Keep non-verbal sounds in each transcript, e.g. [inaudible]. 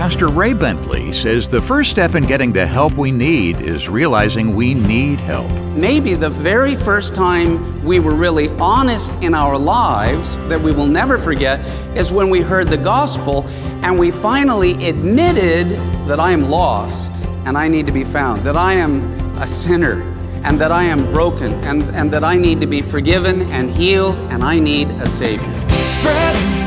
Pastor Ray Bentley says the first step in getting the help we need is realizing we need help. Maybe the very first time we were really honest in our lives that we will never forget is when we heard the gospel and we finally admitted that I am lost and I need to be found, that I am a sinner and that I am broken and, and that I need to be forgiven and healed and I need a Savior. Spread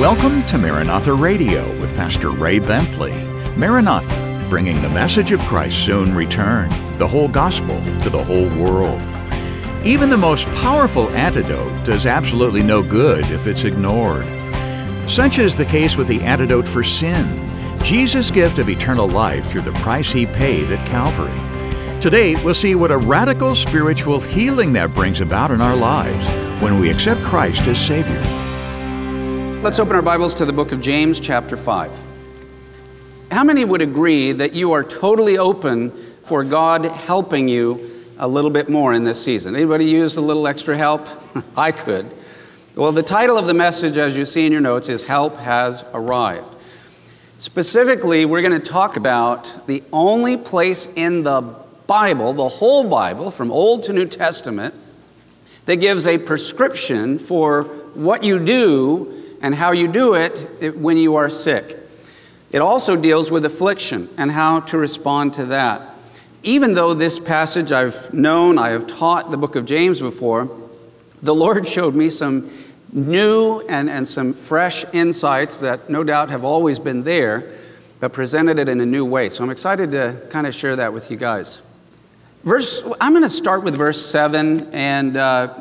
Welcome to Maranatha Radio with Pastor Ray Bentley. Maranatha, bringing the message of Christ's soon return, the whole gospel to the whole world. Even the most powerful antidote does absolutely no good if it's ignored. Such is the case with the antidote for sin, Jesus' gift of eternal life through the price he paid at Calvary. Today, we'll see what a radical spiritual healing that brings about in our lives when we accept Christ as Savior. Let's open our Bibles to the book of James, chapter 5. How many would agree that you are totally open for God helping you a little bit more in this season? Anybody use a little extra help? [laughs] I could. Well, the title of the message, as you see in your notes, is Help Has Arrived. Specifically, we're going to talk about the only place in the Bible, the whole Bible, from Old to New Testament, that gives a prescription for what you do and how you do it when you are sick. It also deals with affliction and how to respond to that. Even though this passage I've known, I have taught the book of James before, the Lord [laughs] showed me some new and, and some fresh insights that no doubt have always been there, but presented it in a new way. So I'm excited to kind of share that with you guys. Verse, I'm going to start with verse 7, and uh,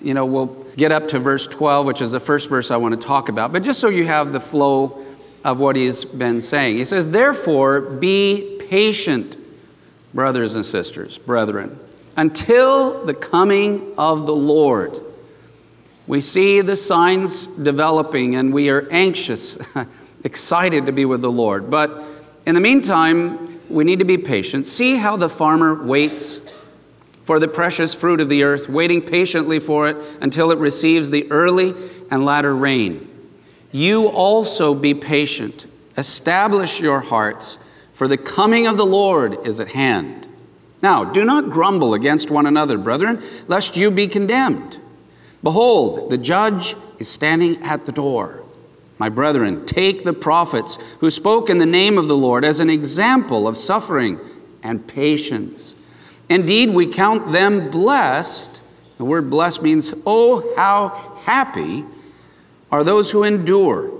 you know, we'll get up to verse 12, which is the first verse I want to talk about. But just so you have the flow of what he's been saying, he says, Therefore, be patient, brothers and sisters, brethren, until the coming of the Lord. We see the signs developing, and we are anxious, [laughs] excited to be with the Lord. But in the meantime, we need to be patient. See how the farmer waits for the precious fruit of the earth, waiting patiently for it until it receives the early and latter rain. You also be patient. Establish your hearts, for the coming of the Lord is at hand. Now, do not grumble against one another, brethren, lest you be condemned. Behold, the judge is standing at the door. My brethren, take the prophets who spoke in the name of the Lord as an example of suffering and patience. Indeed, we count them blessed. The word blessed means, oh, how happy are those who endure.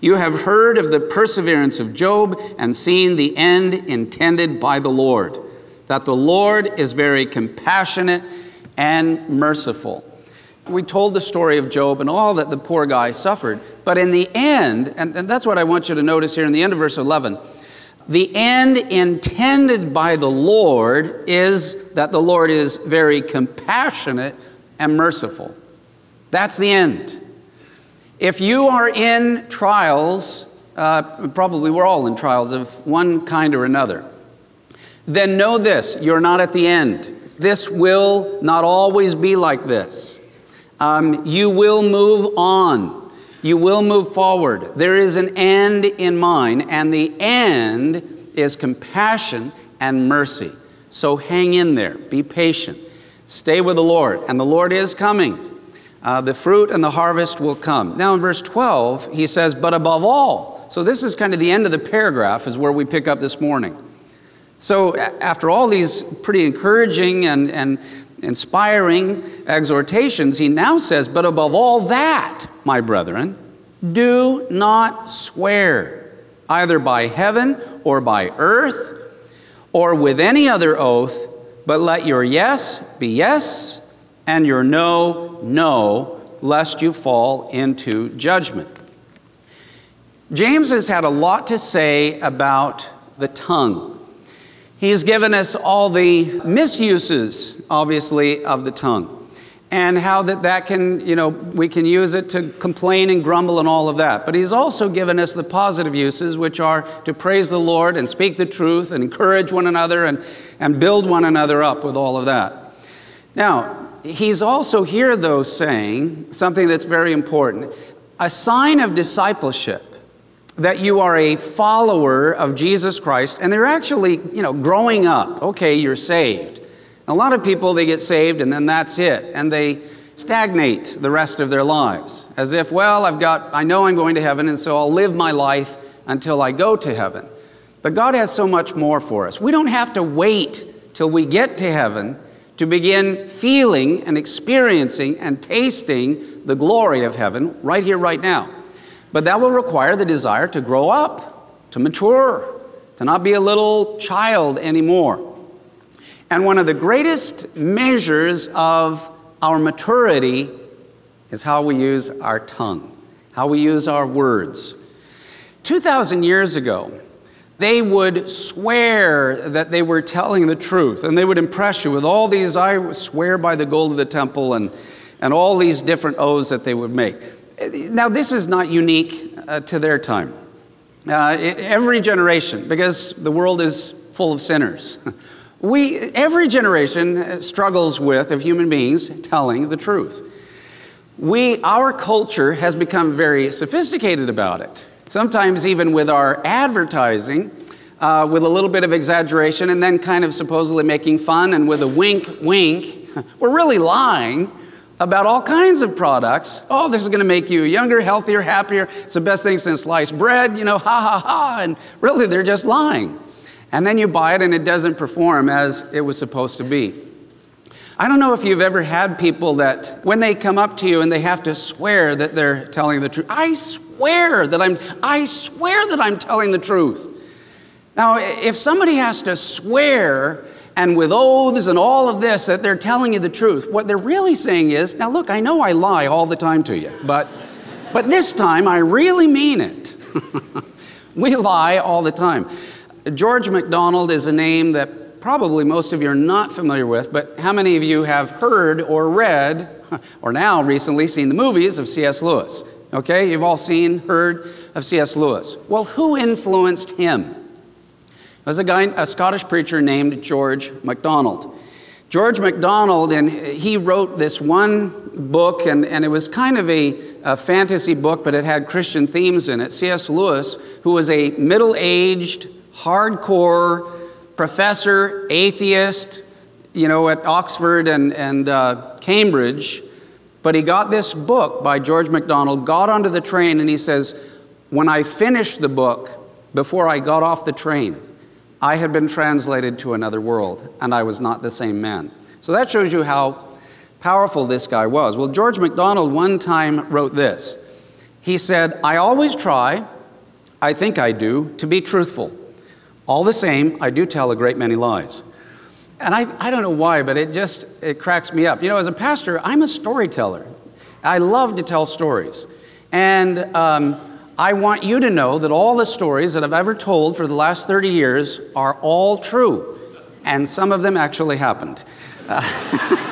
You have heard of the perseverance of Job and seen the end intended by the Lord, that the Lord is very compassionate and merciful. We told the story of Job and all that the poor guy suffered, but in the end, and, and that's what I want you to notice here in the end of verse 11, the end intended by the Lord is that the Lord is very compassionate and merciful. That's the end. If you are in trials, uh, probably we're all in trials of one kind or another, then know this you're not at the end. This will not always be like this. Um, you will move on. You will move forward. There is an end in mind, and the end is compassion and mercy. So hang in there, be patient, stay with the Lord, and the Lord is coming. Uh, the fruit and the harvest will come. Now, in verse 12, he says, But above all, so this is kind of the end of the paragraph, is where we pick up this morning. So, after all these pretty encouraging and, and inspiring exhortations, he now says, But above all that, my brethren, do not swear, either by heaven or by earth or with any other oath, but let your yes be yes and your no, no, lest you fall into judgment. James has had a lot to say about the tongue. He has given us all the misuses, obviously, of the tongue. and how that that can, you know, we can use it to complain and grumble and all of that. But he's also given us the positive uses, which are to praise the Lord and speak the truth and encourage one another and, and build one another up with all of that. Now, he's also here, though, saying something that's very important a sign of discipleship that you are a follower of Jesus Christ and they're actually, you know, growing up. Okay, you're saved. A lot of people, they get saved and then that's it. And they stagnate the rest of their lives as if, well, I've got, I know I'm going to heaven and so I'll live my life until I go to heaven. But God has so much more for us. We don't have to wait till we get to heaven to begin feeling and experiencing and tasting the glory of heaven right here, right now. But that will require the desire to grow up, to mature, to not be a little child anymore. And one of the greatest measures of our maturity is how we use our tongue, how we use our words. 2,000 years ago, they would swear that they were telling the truth, and they would impress you with all these, I swear by the gold of the temple, and, and all these different oaths that they would make. Now, this is not unique uh, to their time. Uh, it, every generation, because the world is full of sinners. [laughs] We, every generation struggles with, of human beings, telling the truth. We, our culture has become very sophisticated about it. Sometimes, even with our advertising, uh, with a little bit of exaggeration and then kind of supposedly making fun and with a wink, wink, [laughs] we're really lying about all kinds of products. Oh, this is going to make you younger, healthier, happier. It's the best thing since sliced bread, you know, [laughs] ha ha ha. And really, they're just lying and then you buy it and it doesn't perform as it was supposed to be. I don't know if you've ever had people that when they come up to you and they have to swear that they're telling the truth. I swear that I'm I swear that I'm telling the truth. Now, if somebody has to swear and with oaths and all of this that they're telling you the truth, what they're really saying is, now look, I know I lie all the time to you, but but this time I really mean it. [laughs] we lie all the time. George MacDonald is a name that probably most of you are not familiar with, but how many of you have heard or read, or now recently seen the movies of C.S. Lewis? Okay, you've all seen, heard of C.S. Lewis. Well, who influenced him? Was a guy, a Scottish preacher named George MacDonald. George MacDonald, and he wrote this one book, and, and it was kind of a, a fantasy book, but it had Christian themes in it. C.S. Lewis, who was a middle aged, hardcore professor, atheist, you know, at Oxford and, and uh, Cambridge. But he got this book by George MacDonald, got onto the train, and he says, When I finished the book, before I got off the train, I had been translated to another world, and I was not the same man. So that shows you how powerful this guy was. Well, George MacDonald one time wrote this. He said, I always try, I think I do, to be truthful. All the same, I do tell a great many lies. And I, I don't know why, but it just it cracks me up. You know, as a pastor, I'm a storyteller. I love to tell stories. And um, I want you to know that all the stories that I've ever told for the last 30 years are all true. And some of them actually happened. [laughs]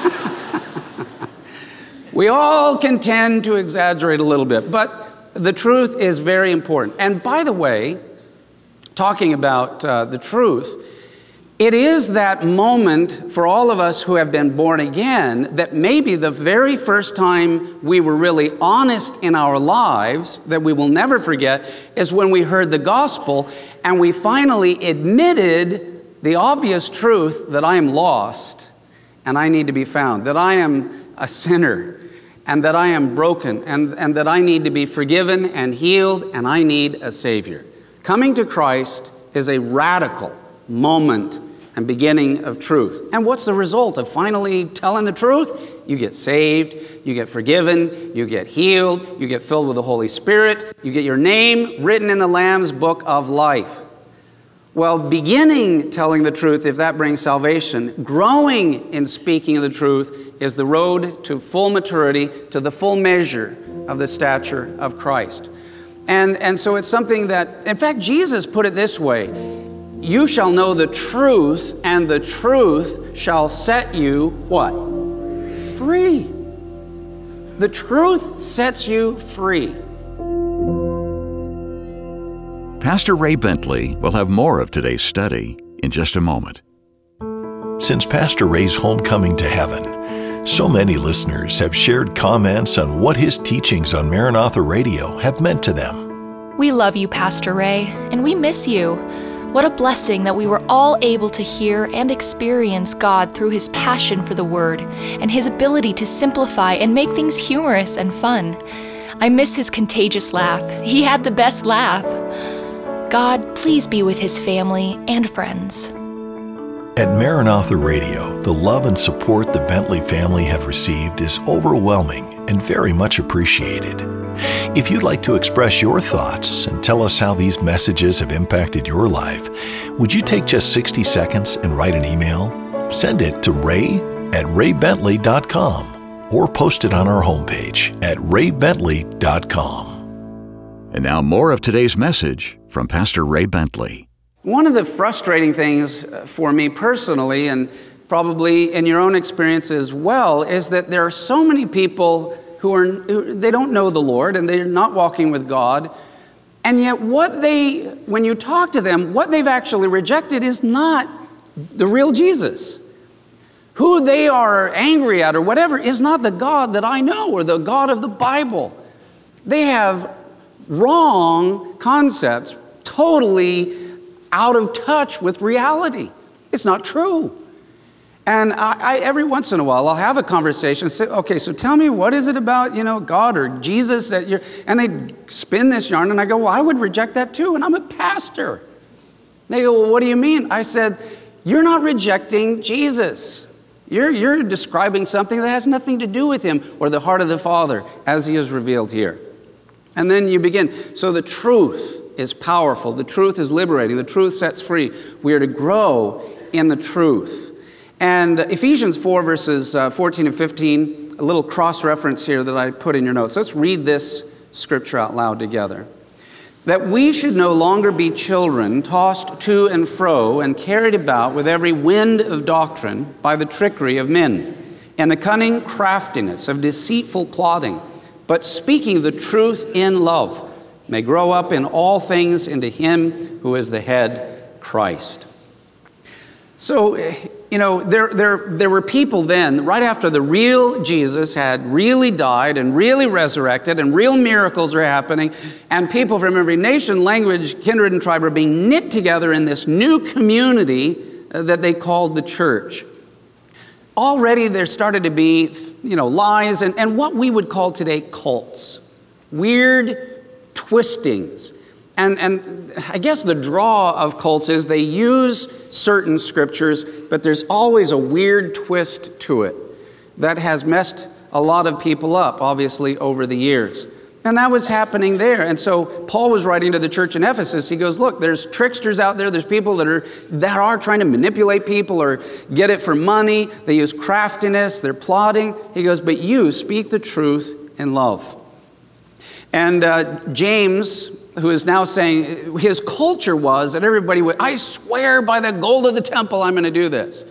We all can tend to exaggerate a little bit, but the truth is very important. And by the way, talking about uh, the truth, it is that moment for all of us who have been born again that maybe the very first time we were really honest in our lives, that we will never forget, is when we heard the gospel and we finally admitted the obvious truth that I am lost and I need to be found, that I am a sinner and that I am broken and, and that I need to be forgiven and healed and I need a Savior. Coming to Christ is a radical moment and beginning of truth. And what's the result of finally telling the truth? You get saved, you get forgiven, you get healed, you get filled with the Holy Spirit, you get your name written in the Lamb's book of life. Well, beginning telling the truth, if that brings salvation, growing in speaking of the truth is the road to full maturity, to the full measure of the stature of Christ. And, and so it's something that, in fact, Jesus put it this way You shall know the truth, and the truth shall set you what? Free. The truth sets you free. Pastor Ray Bentley will have more of today's study in just a moment. Since Pastor Ray's homecoming to heaven, so many listeners have shared comments on what his teachings on Maranatha Radio have meant to them. We love you, Pastor Ray, and we miss you. What a blessing that we were all able to hear and experience God through his passion for the Word and his ability to simplify and make things humorous and fun. I miss his contagious laugh. He had the best laugh. God, please be with his family and friends. At Maranatha Radio, the love and support the Bentley family have received is overwhelming and very much appreciated. If you'd like to express your thoughts and tell us how these messages have impacted your life, would you take just 60 seconds and write an email? Send it to ray at raybentley.com or post it on our homepage at raybentley.com. And now, more of today's message from Pastor Ray Bentley. One of the frustrating things for me personally, and probably in your own experience as well, is that there are so many people who are who, they don't know the Lord and they're not walking with God. And yet what they when you talk to them, what they've actually rejected is not the real Jesus. Who they are angry at or whatever is not the God that I know or the God of the Bible. They have wrong concepts, totally out of touch with reality. It's not true. And I, I, every once in a while, I'll have a conversation. Say, okay, so tell me, what is it about you know God or Jesus that you're? And they spin this yarn, and I go, well, I would reject that too, and I'm a pastor. They go, well, what do you mean? I said, you're not rejecting Jesus. You're, you're describing something that has nothing to do with him or the heart of the Father as he is revealed here. And then you begin. So the truth is powerful. The truth is liberating. The truth sets free. We are to grow in the truth. And Ephesians 4, verses uh, 14 and 15, a little cross reference here that I put in your notes. Let's read this scripture out loud together. That we should no longer be children tossed to and fro and carried about with every wind of doctrine by the trickery of men and the cunning craftiness of deceitful plotting, but speaking the truth in love may grow up in all things into Him who is the head, Christ. So, you know, there, there, there were people then, right after the real Jesus had really died and really resurrected and real miracles were happening, and people from every nation, language, kindred, and tribe were being knit together in this new community uh, that they called the church. Already there started to be, you know, lies and, and what we would call today cults. Weird twistings. And, and I guess the draw of cults is they use certain scriptures, but there's always a weird twist to it that has messed a lot of people up, obviously, over the years. And that was happening there. And so Paul was writing to the church in Ephesus. He goes, Look, there's tricksters out there. There's people that are, that are trying to manipulate people or get it for money. They use craftiness, they're plotting. He goes, But you speak the truth in love. And uh, James, who is now saying his culture was that everybody would, I swear by the gold of the temple, I'm going to do this.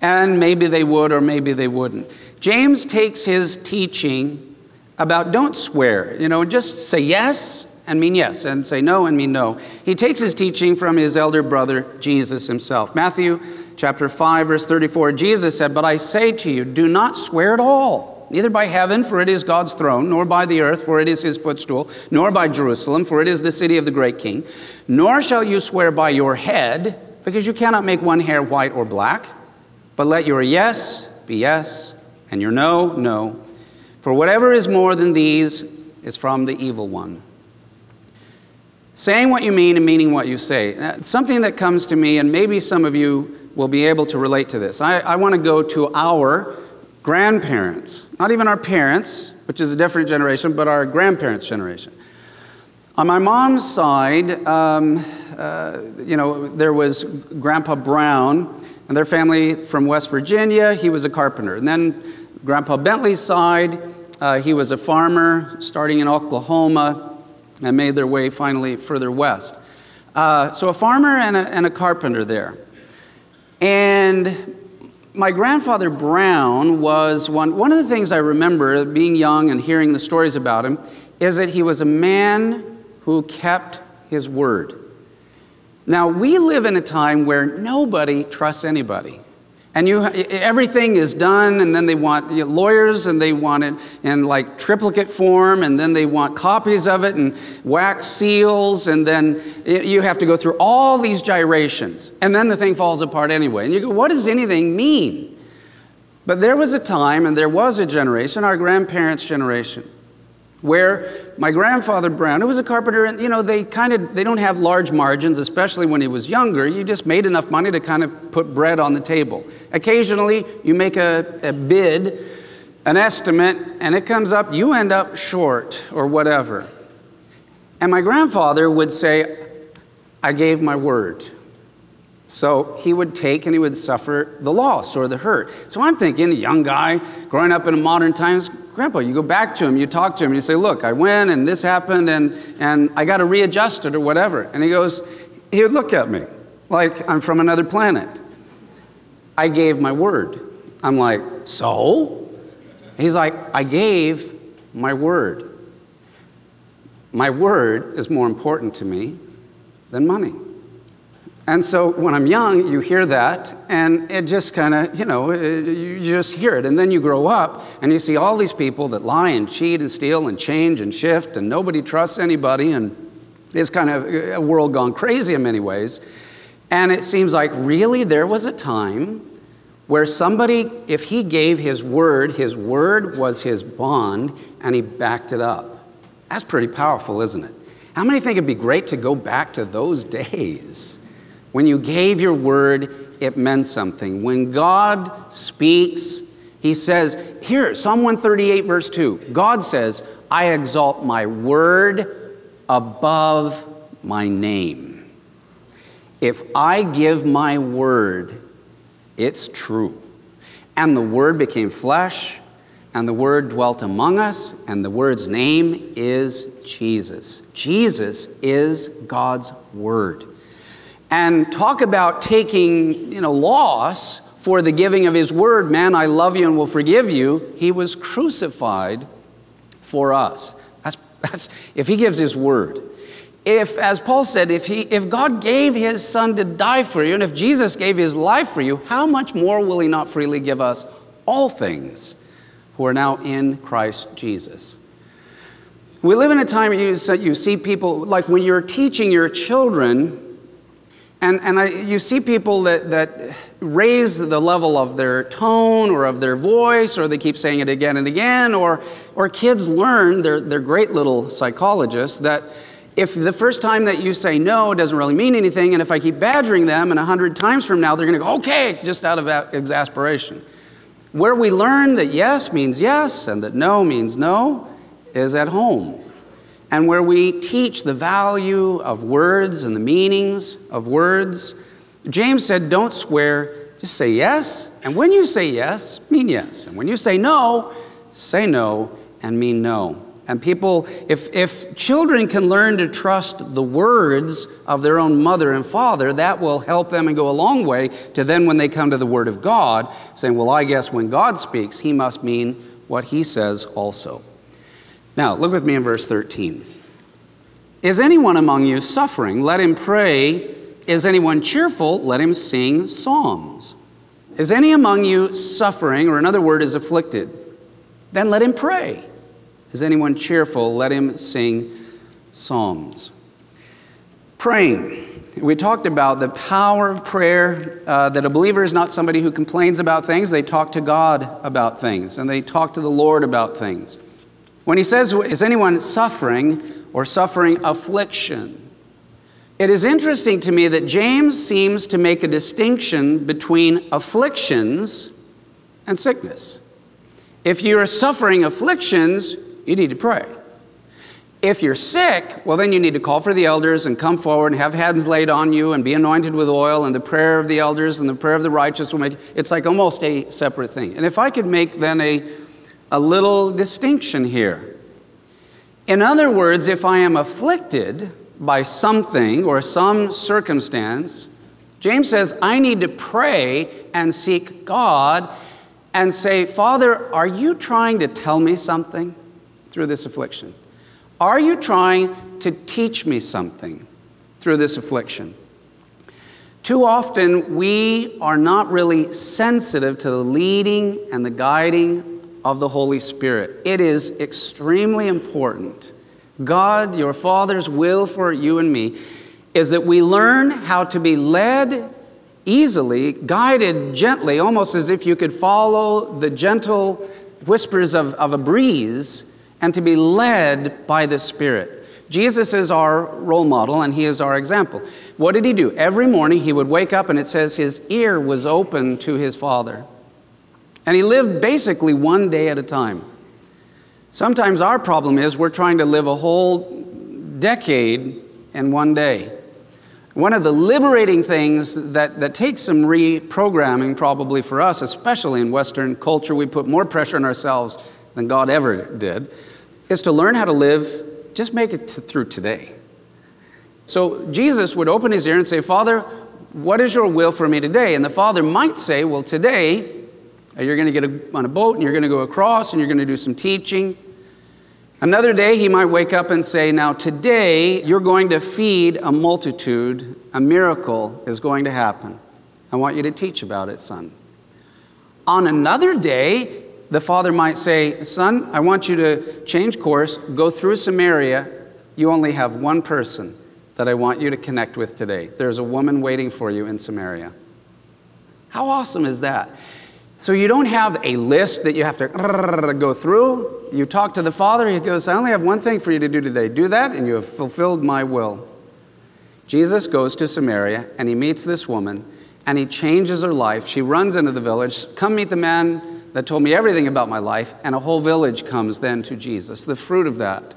And maybe they would or maybe they wouldn't. James takes his teaching about don't swear, you know, just say yes and mean yes, and say no and mean no. He takes his teaching from his elder brother, Jesus himself. Matthew chapter 5, verse 34, Jesus said, But I say to you, do not swear at all neither by heaven, for it is God's throne, nor by the earth, for it is his footstool, nor by Jerusalem, for it is the city of the great king. Nor shall you swear by your head, because you cannot make one hair white or black. But let your yes be yes, and your no, no. For whatever is more than these is from the evil one. Saying what you mean and meaning what you say. Uh, something that comes to me, and maybe some of you will be able to relate to this. I, I want to go to our grandparents, not even our parents, which is a different generation, but our grandparents' generation. On my mom's side, um, uh, you know, there was Grandpa Brown and their family from West Virginia. He was a carpenter. And then Grandpa Bentley's side, uh, he was a farmer starting in Oklahoma and made their way finally further west. Uh, so a farmer and a, and a carpenter there. And my grandfather Brown was one, one of the things I remember being young and hearing the stories about him is that he was a man who kept his word. Now, we live in a time where nobody trusts anybody. And you, everything is done, and then they want you know, lawyers, and they want it in like triplicate form, and then they want copies of it and wax seals, and then you have to go through all these gyrations, and then the thing falls apart anyway. And you go, what does anything mean? But there was a time, and there was a generation, our grandparents' generation, where my grandfather Brown, who was a carpenter, and you know, they kind of they don't have large margins, especially when he was younger. You just made enough money to kind of put bread on the table. Occasionally, you make a, a bid, an estimate, and it comes up, you end up short or whatever. And my grandfather would say, I gave my word. So he would take and he would suffer the loss or the hurt. So I'm thinking, a young guy growing up in modern times, Grandpa, you go back to him, you talk to him, and you say, Look, I went and this happened and, and I got to readjust it or whatever. And he goes, He would look at me like I'm from another planet. I gave my word. I'm like, So? He's like, I gave my word. My word is more important to me than money. And so when I'm young, you hear that, and it just kind of, you know, eh, you just hear it. And then you grow up, and you see all these people that lie and cheat and steal and change and shift, and nobody trusts anybody, and it's kind of a world gone crazy in many ways. And it seems like really there was a time where somebody, if he gave his word, his word was his bond, and he backed it up. That's pretty powerful, isn't it? How many think it'd be great to go back to those [laughs] days? When you gave your word, it meant something. When God speaks, He says, here, Psalm 138, verse 2, God says, I exalt my word above my name. If I give my word, it's true. And the word became flesh, and the word dwelt among us, and the word's name is Jesus. Jesus is God's word and talk about taking you know, loss for the giving of his word man i love you and will forgive you he was crucified for us. That's, that's if he gives his word if as paul said if, he, if god gave his son to die for you and if jesus gave his life for you how much more will he not freely give us all things who are now in christ jesus? We live in a time you, you see people like when you're teaching your children and, and I, you see people that, that raise the level of their tone or of their voice, or they keep saying it again and again, or, or kids learn, they're, they're great little psychologists, that if the first time that you say no doesn't really mean anything, and if I keep badgering them, and a hundred times from now they're going to go, okay, just out of exasperation. Where we learn that yes means yes and that no means no is at home and where we teach the value of words and the meanings of words. James said, Don't swear, just say yes. And when you say yes, mean yes. And when you say no, say no and mean no. And people, if, if children can learn to trust the words of their own mother and father, that will help them and go a long way to then when they come to the Word of God, saying, Well, I guess when God speaks, He must mean what He says also. Now, look with me in verse 13. Is anyone among you suffering? Let him pray. Is anyone cheerful? Let him sing psalms. Is any among you suffering, or another word is afflicted? Then let him pray. Is anyone cheerful? Let him sing psalms. Praying. We talked about the power of prayer, uh, that a believer is not somebody who complains about things. They talk to God about things, and they talk to the Lord about things. When he says, Is anyone suffering or suffering affliction? It is interesting to me that James seems to make a distinction between afflictions and sickness. If you're suffering afflictions, you need to pray. If you're sick, well, then you need to call for the elders and come forward and have hands laid on you and be anointed with oil, and the prayer of the elders and the prayer of the righteous will make it's like almost a separate thing. And if I could make then a a little distinction here. In other words, if I am afflicted by something or some circumstance, James says, I need to pray and seek God and say, Father, are you trying to tell me something through this affliction? Are you trying to teach me something through this affliction? Too often, we are not really sensitive to the leading and the guiding of the Holy Spirit. It is extremely important. God, your Father's will for you and me is that we learn how to be led easily, guided gently, almost as if you could follow the gentle whispers of, of a breeze, and to be led by the Spirit. Jesus is our role model and he is our example. What did he do? Every morning he would wake up and it says his ear was open to his Father. And he lived basically one day at a time. Sometimes our problem is we're trying to live a whole decade in one day. One of the liberating things that, that takes some reprogramming, probably for us, especially in Western culture, we put more pressure on ourselves than God ever did, is to learn how to live, just make it to, through today. So Jesus would open his ear and say, Father, what is your will for me today? And the Father might say, Well, today, you're going to get a, on a boat and you're going to go across and you're going to do some teaching. Another day, he might wake up and say, Now, today, you're going to feed a multitude. A miracle is going to happen. I want you to teach about it, son. On another day, the father might say, Son, I want you to change course, go through Samaria. You only have one person that I want you to connect with today. There's a woman waiting for you in Samaria. How awesome is that? So you don't have a list that you have to go through. You talk to the Father, He goes, I only have one thing for you to do today. Do that, and you have fulfilled my will. Jesus goes to Samaria, and he meets this woman, and he changes her life. She runs into the village, Come meet the man that told me everything about my life, and a whole village comes then to Jesus. The fruit of that.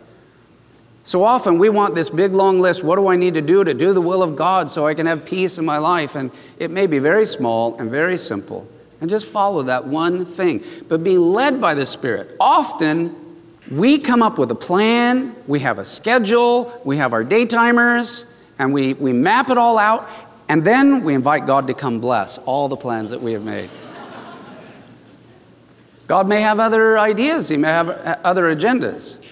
So often we want this big long list what do I need to do to do the will of God so I can have peace in my life? And it may be very small and very simple and just follow that one thing. But being led by the Spirit, often we come up with a plan, we have a schedule, we have our day timers, and we, we map it all out, and then we invite God to come bless all the plans that we have made. God may have other ideas, He may have uh, other agendas.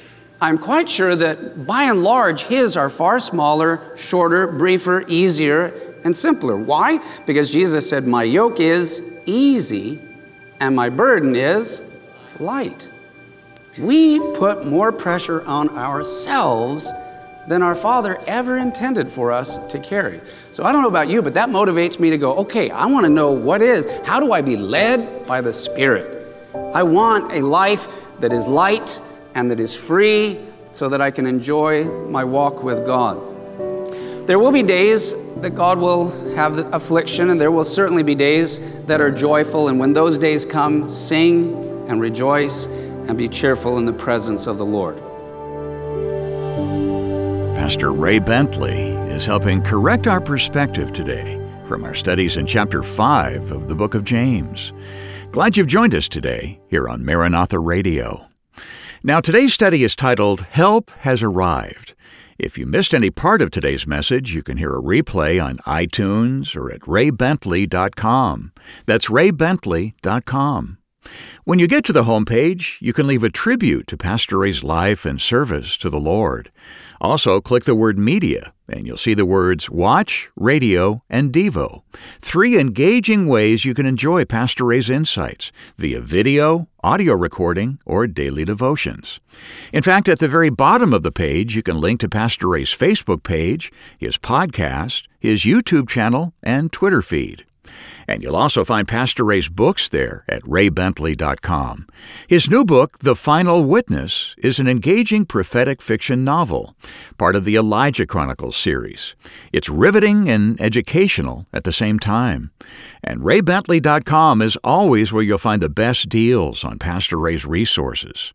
I'm quite sure that by and large, His are far smaller, shorter, briefer, easier, and simpler. Why? Because Jesus said, My yoke is easy and my burden is light. We put more pressure on ourselves than our Father ever intended for us to carry. So I don't know about you, but that motivates me to go, okay, I want to know what is, how do I be led by the Spirit? I want a life that is light and that is free so that I can enjoy my walk with God. There will be days that God will have affliction, and there will certainly be days that are joyful. And when those days come, sing and rejoice and be cheerful in the presence of the Lord. Pastor Ray Bentley is helping correct our perspective today from our studies in chapter 5 of the book of James. Glad you've joined us today here on Maranatha Radio. Now, today's study is titled Help Has Arrived. If you missed any part of today's message, you can hear a replay on iTunes or at raybentley.com. That's raybentley.com. When you get to the homepage, you can leave a tribute to Pastor Ray's life and service to the Lord. Also, click the word media, and you'll see the words watch, radio, and Devo. Three engaging ways you can enjoy Pastor Ray's insights via video, audio recording, or daily devotions. In fact, at the very bottom of the page, you can link to Pastor Ray's Facebook page, his podcast, his YouTube channel, and Twitter feed. And you'll also find Pastor Ray's books there at raybentley.com. His new book, The Final Witness, is an engaging prophetic fiction novel, part of the Elijah Chronicles series. It's riveting and educational at the same time. And raybentley.com is always where you'll find the best deals on Pastor Ray's resources.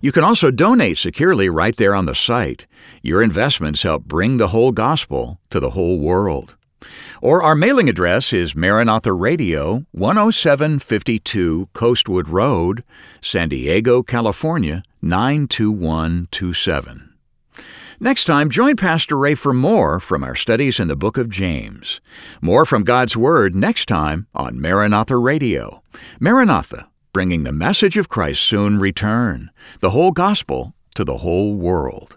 You can also donate securely right there on the site. Your investments help bring the whole gospel to the whole world. Or our mailing address is Maranatha Radio, 10752 Coastwood Road, San Diego, California, 92127. Next time, join Pastor Ray for more from our studies in the book of James. More from God's Word next time on Maranatha Radio. Maranatha, bringing the message of Christ's soon return, the whole gospel to the whole world.